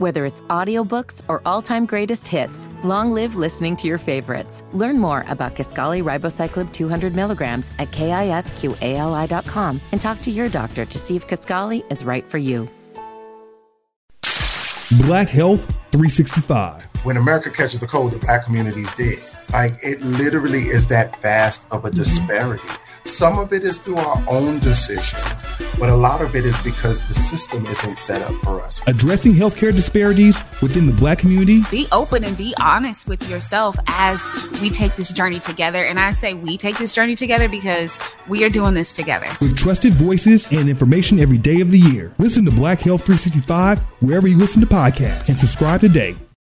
Whether it's audiobooks or all-time greatest hits, long live listening to your favorites. Learn more about Kisqali Ribociclib 200 milligrams at kisqali.com and talk to your doctor to see if Kisqali is right for you. Black Health 365. When America catches a cold, the black community is dead. Like it literally is that vast of a disparity. Some of it is through our own decisions, but a lot of it is because the system isn't set up for us. Addressing healthcare disparities within the black community. Be open and be honest with yourself as we take this journey together. And I say we take this journey together because we are doing this together. With trusted voices and information every day of the year. Listen to Black Health 365 wherever you listen to podcasts and subscribe today.